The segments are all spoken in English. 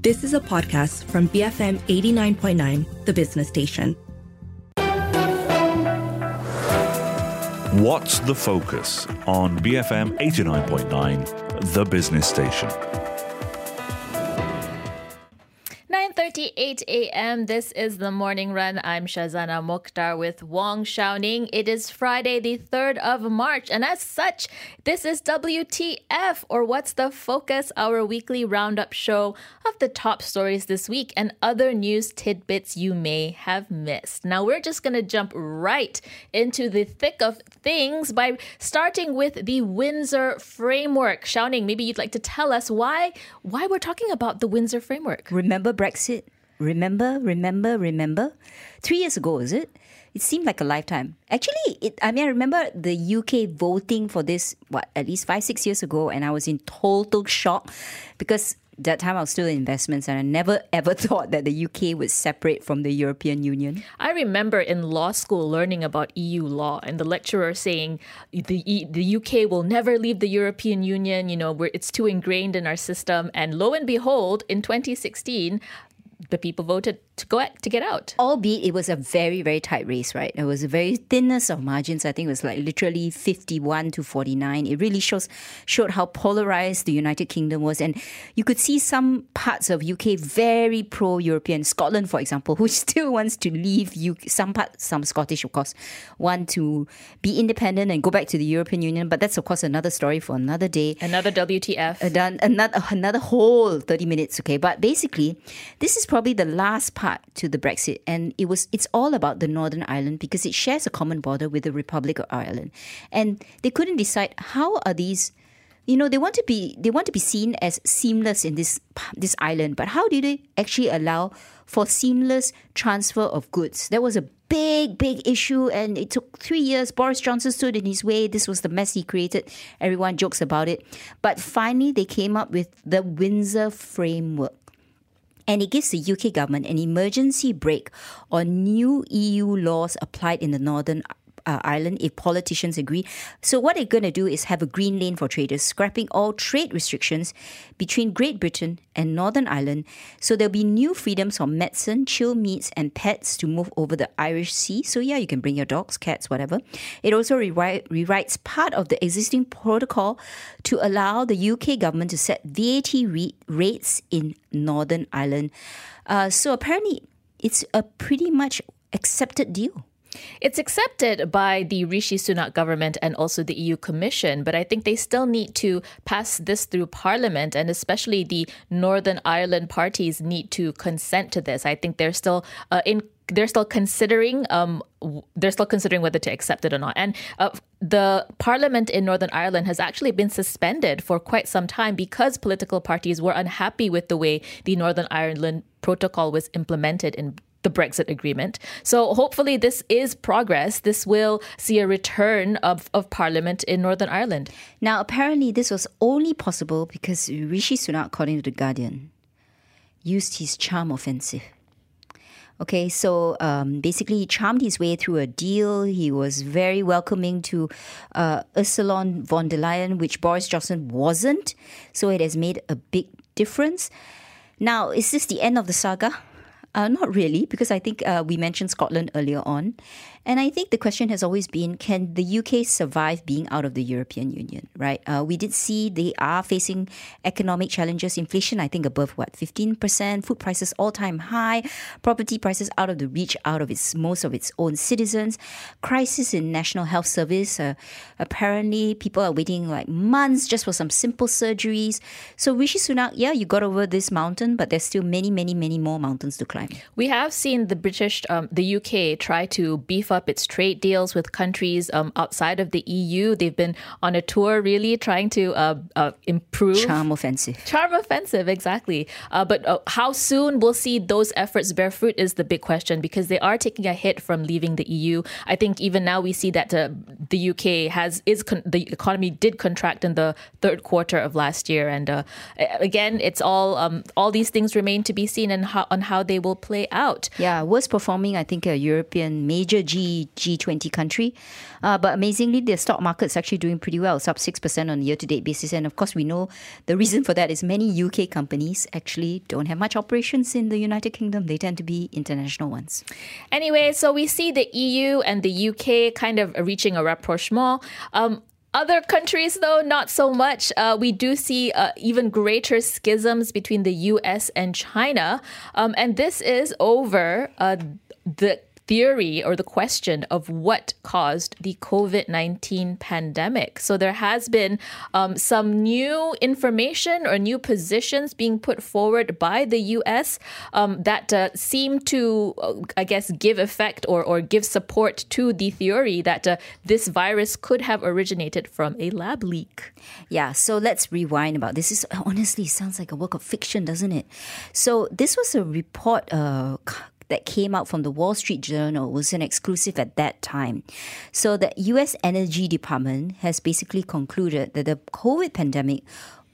This is a podcast from BFM 89.9, the business station. What's the focus on BFM 89.9, the business station? 9:38 a.m. This is the morning run. I'm Shazana Mokhtar with Wong Shouning. It is Friday, the 3rd of March, and as such, this is WTF or What's the Focus, our weekly roundup show of the top stories this week and other news tidbits you may have missed. Now, we're just going to jump right into the thick of things by starting with the Windsor framework. Shouning, maybe you'd like to tell us why why we're talking about the Windsor framework. Remember Brexit? Remember, remember, remember? Three years ago, is it? It seemed like a lifetime. Actually, it, I mean, I remember the UK voting for this, what, at least five, six years ago, and I was in total shock because that time I was still in investments and I never ever thought that the UK would separate from the European Union. I remember in law school learning about EU law and the lecturer saying the the UK will never leave the European Union, you know, it's too ingrained in our system and lo and behold in 2016 the people voted to go at, to get out. Albeit it was a very very tight race, right? It was a very thinness of margins. I think it was like literally fifty one to forty nine. It really shows showed how polarized the United Kingdom was, and you could see some parts of UK very pro European. Scotland, for example, who still wants to leave UK. Some part, some Scottish, of course, want to be independent and go back to the European Union. But that's of course another story for another day. Another WTF. Another another whole thirty minutes. Okay, but basically, this is probably the last part to the Brexit, and it was it's all about the Northern Ireland because it shares a common border with the Republic of Ireland, and they couldn't decide how are these. You know they want to be they want to be seen as seamless in this this island, but how do they actually allow for seamless transfer of goods? That was a big, big issue, and it took three years. Boris Johnson stood in his way. This was the mess he created. Everyone jokes about it. But finally, they came up with the Windsor Framework and it gives the UK government an emergency brake on new EU laws applied in the Northern uh, Ireland if politicians agree. So, what they're going to do is have a green lane for traders, scrapping all trade restrictions between Great Britain and Northern Ireland. So, there'll be new freedoms for medicine, chill meats, and pets to move over the Irish Sea. So, yeah, you can bring your dogs, cats, whatever. It also rewrite, rewrites part of the existing protocol to allow the UK government to set VAT re- rates in Northern Ireland. Uh, so, apparently, it's a pretty much accepted deal. It's accepted by the Rishi Sunak government and also the EU Commission, but I think they still need to pass this through Parliament, and especially the Northern Ireland parties need to consent to this. I think they're still uh, in they're still considering um they're still considering whether to accept it or not and uh, the parliament in northern ireland has actually been suspended for quite some time because political parties were unhappy with the way the northern ireland protocol was implemented in the Brexit agreement. So hopefully this is progress. This will see a return of, of Parliament in Northern Ireland. Now, apparently, this was only possible because Rishi Sunak, according to The Guardian, used his charm offensive. Okay, so um, basically, he charmed his way through a deal. He was very welcoming to uh, Ursula von der Leyen, which Boris Johnson wasn't. So it has made a big difference. Now, is this the end of the saga? Uh, not really, because I think uh, we mentioned Scotland earlier on. And I think the question has always been can the UK survive being out of the European Union, right? Uh, we did see they are facing economic challenges, inflation, I think, above what, 15%, food prices all time high, property prices out of the reach out of its most of its own citizens, crisis in National Health Service. Uh, apparently, people are waiting like months just for some simple surgeries. So, Rishi Sunak, yeah, you got over this mountain, but there's still many, many, many more mountains to climb. We have seen the British, um, the UK, try to beef up up its trade deals with countries um, outside of the EU. They've been on a tour, really trying to uh, uh, improve. Charm offensive. Charm offensive, exactly. Uh, but uh, how soon we'll see those efforts bear fruit is the big question because they are taking a hit from leaving the EU. I think even now we see that uh, the UK has is con- the economy did contract in the third quarter of last year, and uh, again, it's all um, all these things remain to be seen and how on how they will play out. Yeah, worst performing, I think, a European major G G20 country. Uh, but amazingly, the stock market's actually doing pretty well. It's up 6% on a year to date basis. And of course, we know the reason for that is many UK companies actually don't have much operations in the United Kingdom. They tend to be international ones. Anyway, so we see the EU and the UK kind of reaching a rapprochement. Um, other countries, though, not so much. Uh, we do see uh, even greater schisms between the US and China. Um, and this is over uh, the theory or the question of what caused the COVID 19 pandemic. So there has been um, some new information or new positions being put forward by the US um, that uh, seem to, uh, I guess, give effect or, or give support to the theory that uh, this virus could have originated from a lab leak. Yeah, so let's rewind about this. This honestly sounds like a work of fiction, doesn't it? So this was a report uh, that came out from the Wall Street Journal was an exclusive at that time. So the US Energy Department has basically concluded that the COVID pandemic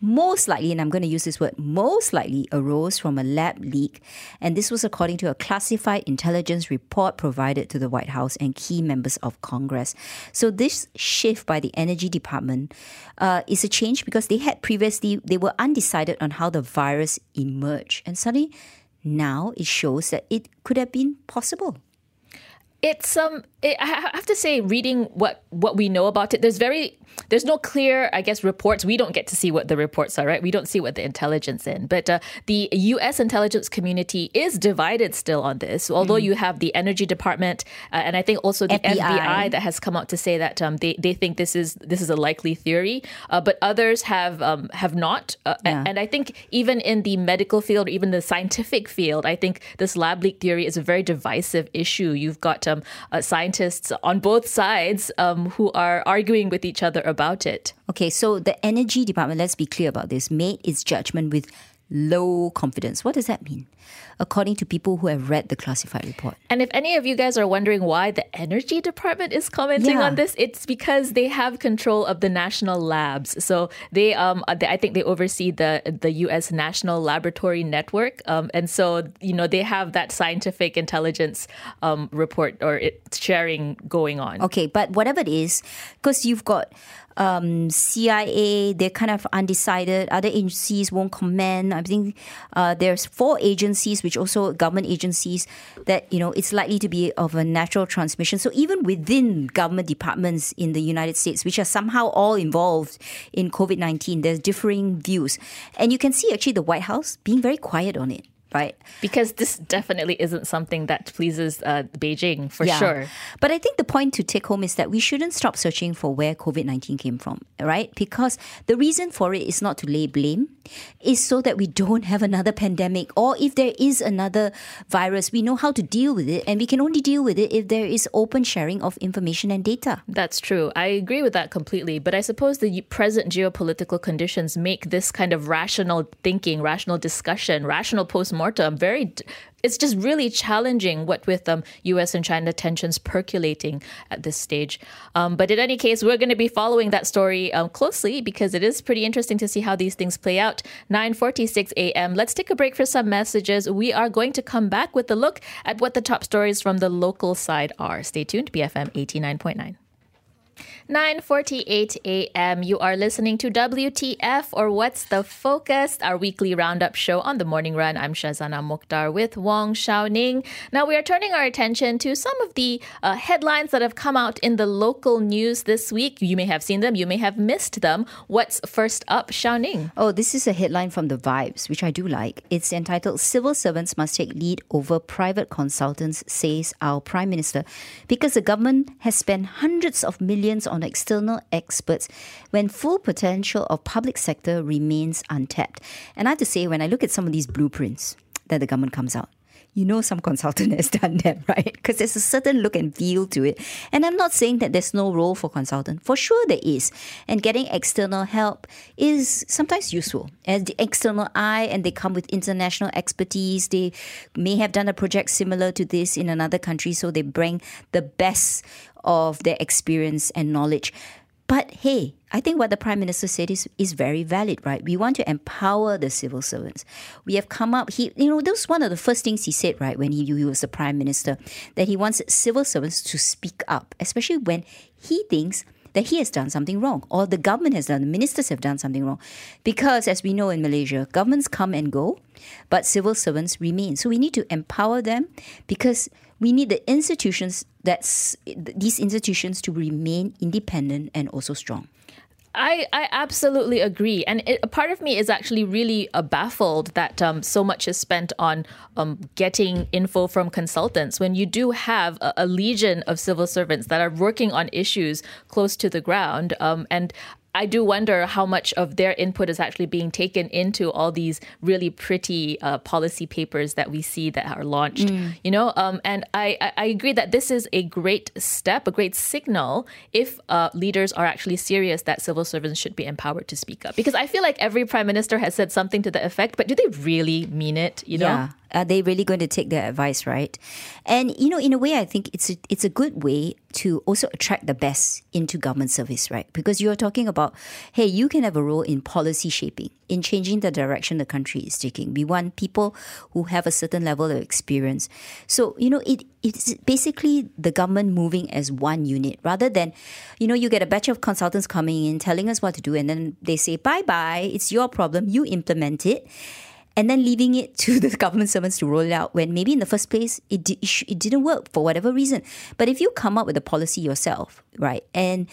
most likely, and I'm going to use this word, most likely arose from a lab leak. And this was according to a classified intelligence report provided to the White House and key members of Congress. So this shift by the Energy Department uh, is a change because they had previously, they were undecided on how the virus emerged. And suddenly, now it shows that it could have been possible. It's um, it, I have to say, reading what what we know about it, there's very there's no clear, I guess, reports. We don't get to see what the reports are, right? We don't see what the intelligence in. But uh, the U.S. intelligence community is divided still on this. Although mm. you have the Energy Department uh, and I think also the FBI. FBI. that has come out to say that um, they they think this is this is a likely theory, uh, but others have um, have not. Uh, yeah. And I think even in the medical field, or even the scientific field, I think this lab leak theory is a very divisive issue. You've got um, uh, scientists on both sides um, who are arguing with each other about it. Okay, so the Energy Department, let's be clear about this, made its judgment with low confidence. What does that mean? According to people who have read the classified report. And if any of you guys are wondering why the energy department is commenting yeah. on this, it's because they have control of the national labs. So they, um, they, I think they oversee the the U.S. National Laboratory Network, um, and so you know they have that scientific intelligence um, report or it sharing going on. Okay, but whatever it is, because you've got um, CIA, they're kind of undecided. Other agencies won't comment. I think uh, there's four agencies, which also government agencies, that you know it's likely to be of a natural transmission. So even within government departments in the United States, which are somehow all involved in COVID nineteen, there's differing views, and you can see actually the White House being very quiet on it right? Because this definitely isn't something that pleases uh, Beijing for yeah. sure. But I think the point to take home is that we shouldn't stop searching for where COVID 19 came from, right? Because the reason for it is not to lay blame, is so that we don't have another pandemic. Or if there is another virus, we know how to deal with it. And we can only deal with it if there is open sharing of information and data. That's true. I agree with that completely. But I suppose the present geopolitical conditions make this kind of rational thinking, rational discussion, rational post mortem very it's just really challenging what with um, US and China tensions percolating at this stage. Um, but in any case, we're going to be following that story um, closely because it is pretty interesting to see how these things play out. 9:46 a.m. Let's take a break for some messages. We are going to come back with a look at what the top stories from the local side are. Stay tuned, BFM 89.9. 9:48 a.m. You are listening to WTF or What's the Focus, our weekly roundup show on the morning run. I'm Shazana Mokhtar with Wong Shou Ning. Now we are turning our attention to some of the uh, headlines that have come out in the local news this week. You may have seen them, you may have missed them. What's first up, Shou Ning? Oh, this is a headline from the Vibes, which I do like. It's entitled "Civil Servants Must Take Lead Over Private Consultants," says our Prime Minister, because the government has spent hundreds of millions on external experts when full potential of public sector remains untapped. And I have to say, when I look at some of these blueprints that the government comes out, you know some consultant has done that, right? Because there's a certain look and feel to it. And I'm not saying that there's no role for consultant. For sure there is. And getting external help is sometimes useful. As the external eye and they come with international expertise. They may have done a project similar to this in another country, so they bring the best of their experience and knowledge. But hey, I think what the Prime Minister said is, is very valid, right? We want to empower the civil servants. We have come up, he, you know, that was one of the first things he said, right, when he, he was the Prime Minister, that he wants civil servants to speak up, especially when he thinks that he has done something wrong or the government has done, the ministers have done something wrong. Because as we know in Malaysia, governments come and go, but civil servants remain. So we need to empower them because we need the institutions that's these institutions to remain independent and also strong. I, I absolutely agree. And it, a part of me is actually really uh, baffled that um, so much is spent on um, getting info from consultants when you do have a, a, legion of civil servants that are working on issues close to the ground. Um, and I do wonder how much of their input is actually being taken into all these really pretty uh, policy papers that we see that are launched. Mm. You know, um, and I, I agree that this is a great step, a great signal if uh, leaders are actually serious that civil servants should be empowered to speak up. Because I feel like every prime minister has said something to the effect, but do they really mean it? You know? Yeah. Are they really going to take their advice, right? And you know, in a way, I think it's a, it's a good way to also attract the best into government service, right? Because you are talking about, hey, you can have a role in policy shaping, in changing the direction the country is taking. We want people who have a certain level of experience. So you know, it it's basically the government moving as one unit rather than, you know, you get a batch of consultants coming in telling us what to do, and then they say, bye bye, it's your problem, you implement it and then leaving it to the government servants to roll it out when maybe in the first place it, di- it didn't work for whatever reason. But if you come up with a policy yourself, right, and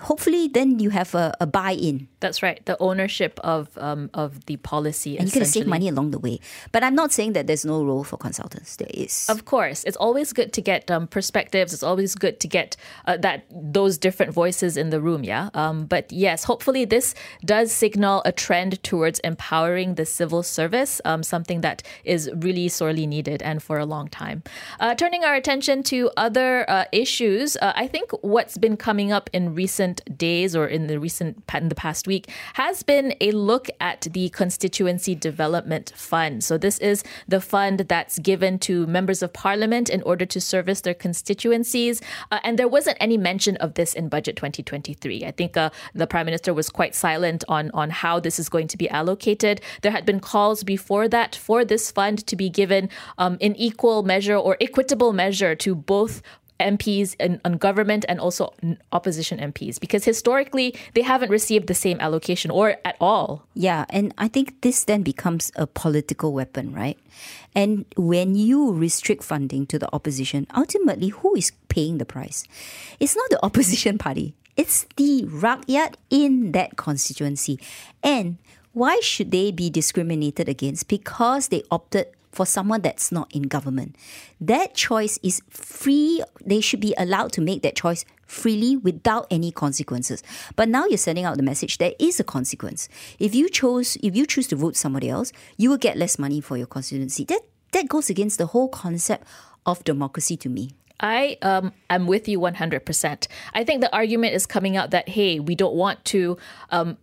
hopefully then you have a, a buy-in. That's right, the ownership of um, of the policy. And you're going to save money along the way. But I'm not saying that there's no role for consultants. There is. Of course, it's always good to get um, perspectives. It's always good to get uh, that those different voices in the room. Yeah. Um, but yes, hopefully this does signal a trend towards empowering the civil service, um, something that is really sorely needed and for a long time. Uh, turning our attention to other uh, issues, uh, I think what's been coming up in recent recent days or in the recent in the past week has been a look at the constituency development fund. So this is the fund that's given to members of parliament in order to service their constituencies, uh, and there wasn't any mention of this in budget 2023. I think uh, the prime minister was quite silent on on how this is going to be allocated. There had been calls before that for this fund to be given um, in equal measure or equitable measure to both MPs and on government and also opposition MPs because historically they haven't received the same allocation or at all. Yeah, and I think this then becomes a political weapon, right? And when you restrict funding to the opposition, ultimately who is paying the price? It's not the opposition party. It's the rakyat in that constituency. And why should they be discriminated against? Because they opted for someone that's not in government. That choice is free. They should be allowed to make that choice freely without any consequences. But now you're sending out the message there is a consequence. If you chose if you choose to vote somebody else, you will get less money for your constituency. That that goes against the whole concept of democracy to me. I um, am with you 100%. I think the argument is coming out that, hey, we don't want to um,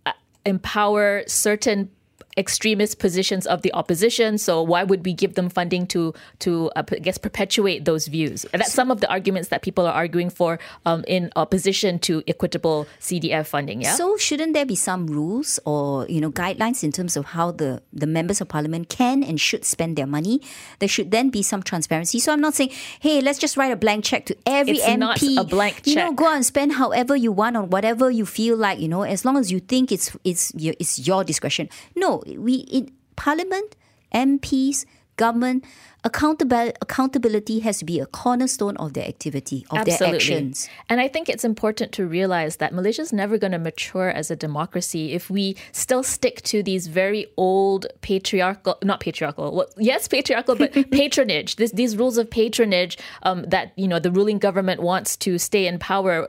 empower certain extremist positions of the opposition. So why would we give them funding to to uh, I guess perpetuate those views? And that's some of the arguments that people are arguing for um, in opposition to equitable CDF funding. Yeah. So shouldn't there be some rules or you know guidelines in terms of how the the members of parliament can and should spend their money? There should then be some transparency. So I'm not saying, hey, let's just write a blank check to every it's MP. Not a blank check. You know, go out and spend however you want on whatever you feel like. You know, as long as you think it's it's it's your discretion. No, we in Parliament, MPs, government, accountability accountability has to be a cornerstone of their activity, of Absolutely. their actions. And I think it's important to realize that Malaysia is never going to mature as a democracy if we still stick to these very old patriarchal, not patriarchal, well, yes, patriarchal, but patronage. This, these rules of patronage um, that you know the ruling government wants to stay in power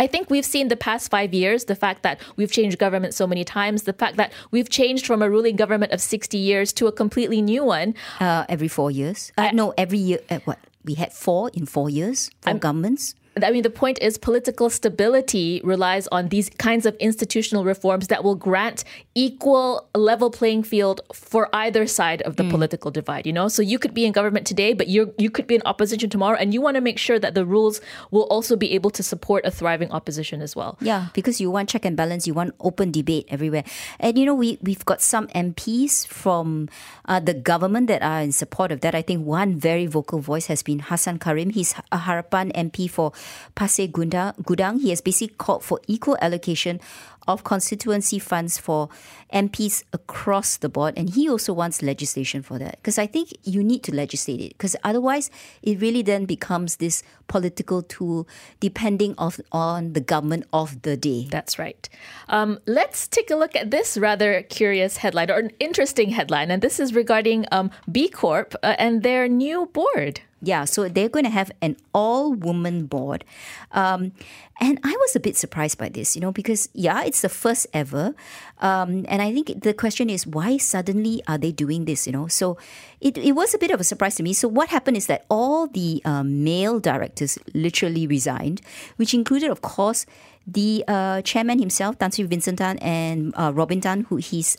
I think we've seen the past five years the fact that we've changed government so many times, the fact that we've changed from a ruling government of 60 years to a completely new one. Uh, every four years? Uh, no, every year. Uh, what? We had four in four years for I'm, governments. I mean, the point is political stability relies on these kinds of institutional reforms that will grant equal level playing field for either side of the mm. political divide, you know? So you could be in government today, but you you could be in opposition tomorrow, and you want to make sure that the rules will also be able to support a thriving opposition as well. Yeah, because you want check and balance, you want open debate everywhere. And, you know, we, we've got some MPs from uh, the government that are in support of that. I think one very vocal voice has been Hassan Karim. He's a Harapan MP for Pasir Gudang. He has basically called for equal allocation of constituency funds for MPs across the board. And he also wants legislation for that. Because I think you need to legislate it. Because otherwise, it really then becomes this political tool depending of, on the government of the day. That's right. Um, let's take a look at this rather curious headline or an interesting headline. And this is regarding um, B Corp uh, and their new board. Yeah, so they're going to have an all woman board. Um, and I was a bit surprised by this, you know, because, yeah, it's the first ever. Um, and I think the question is, why suddenly are they doing this, you know? So it, it was a bit of a surprise to me. So what happened is that all the um, male directors literally resigned, which included, of course, the uh, chairman himself, Tan Sri Vincent Tan and uh, Robin Tan, who he's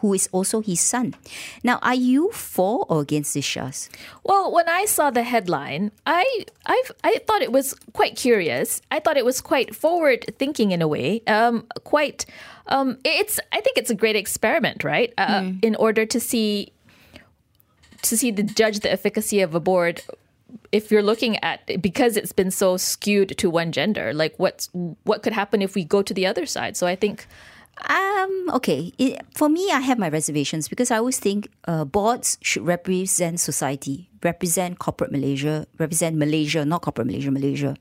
who is also his son. Now, are you for or against this, Shaz? Well, when I saw the headline, I I I thought it was quite curious. I thought it was quite forward thinking in a way. Um, quite. Um, it's. I think it's a great experiment, right? Uh, mm. In order to see to see the judge the efficacy of a board if you're looking at because it's been so skewed to one gender like what's what could happen if we go to the other side? So i think um okay. It, for me i have my reservations because i always think uh, boards should represent society represent corporate malaysia represent malaysia not corporate malaysia malaysia.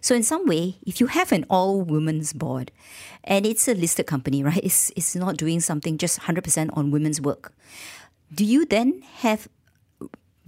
So in some way if you have an all women's board and it's a listed company right it's, it's not doing something just 100% on women's work do you then have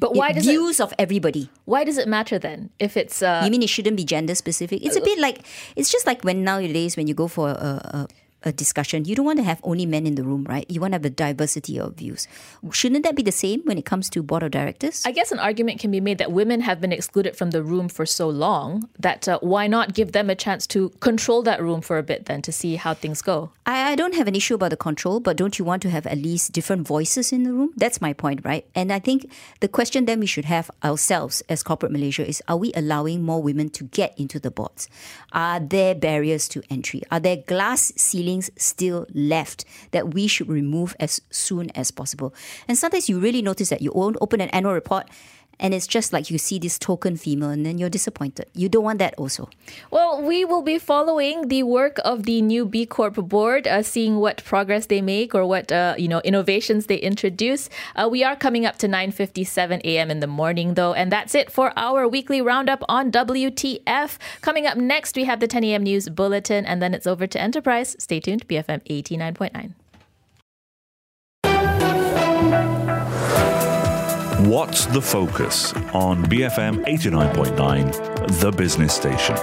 but why does views it, of everybody? Why does it matter then? If it's uh, you mean it shouldn't be gender specific? It's a bit like it's just like when nowadays when you go for a, a a discussion, you don't want to have only men in the room, right? You want to have a diversity of views. Shouldn't that be the same when it comes to board of directors? I guess an argument can be made that women have been excluded from the room for so long that uh, why not give them a chance to control that room for a bit then to see how things go? I, I don't have an issue about the control, but don't you want to have at least different voices in the room? That's my point, right? And I think the question then we should have ourselves as corporate Malaysia is are we allowing more women to get into the boards? Are there barriers to entry? Are there glass ceilings? Feelings still left that we should remove as soon as possible. And sometimes you really notice that you own, open an annual report and it's just like you see this token female and then you're disappointed. You don't want that also. Well, we will be following the work of the new B Corp board, uh, seeing what progress they make or what uh, you know innovations they introduce. Uh, we are coming up to 9:57 a.m. in the morning though, and that's it for our weekly roundup on WTF. Coming up next, we have the 10 a.m. news bulletin, and then it's over to Enterprise. Stay tuned, BFM 89.9. What's the Focus on BFM 89.9, the business station.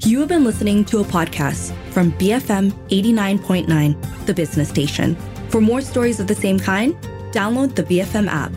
You have been listening to a podcast from BFM 89.9, the business station. For more stories of the same kind, download the BFM app.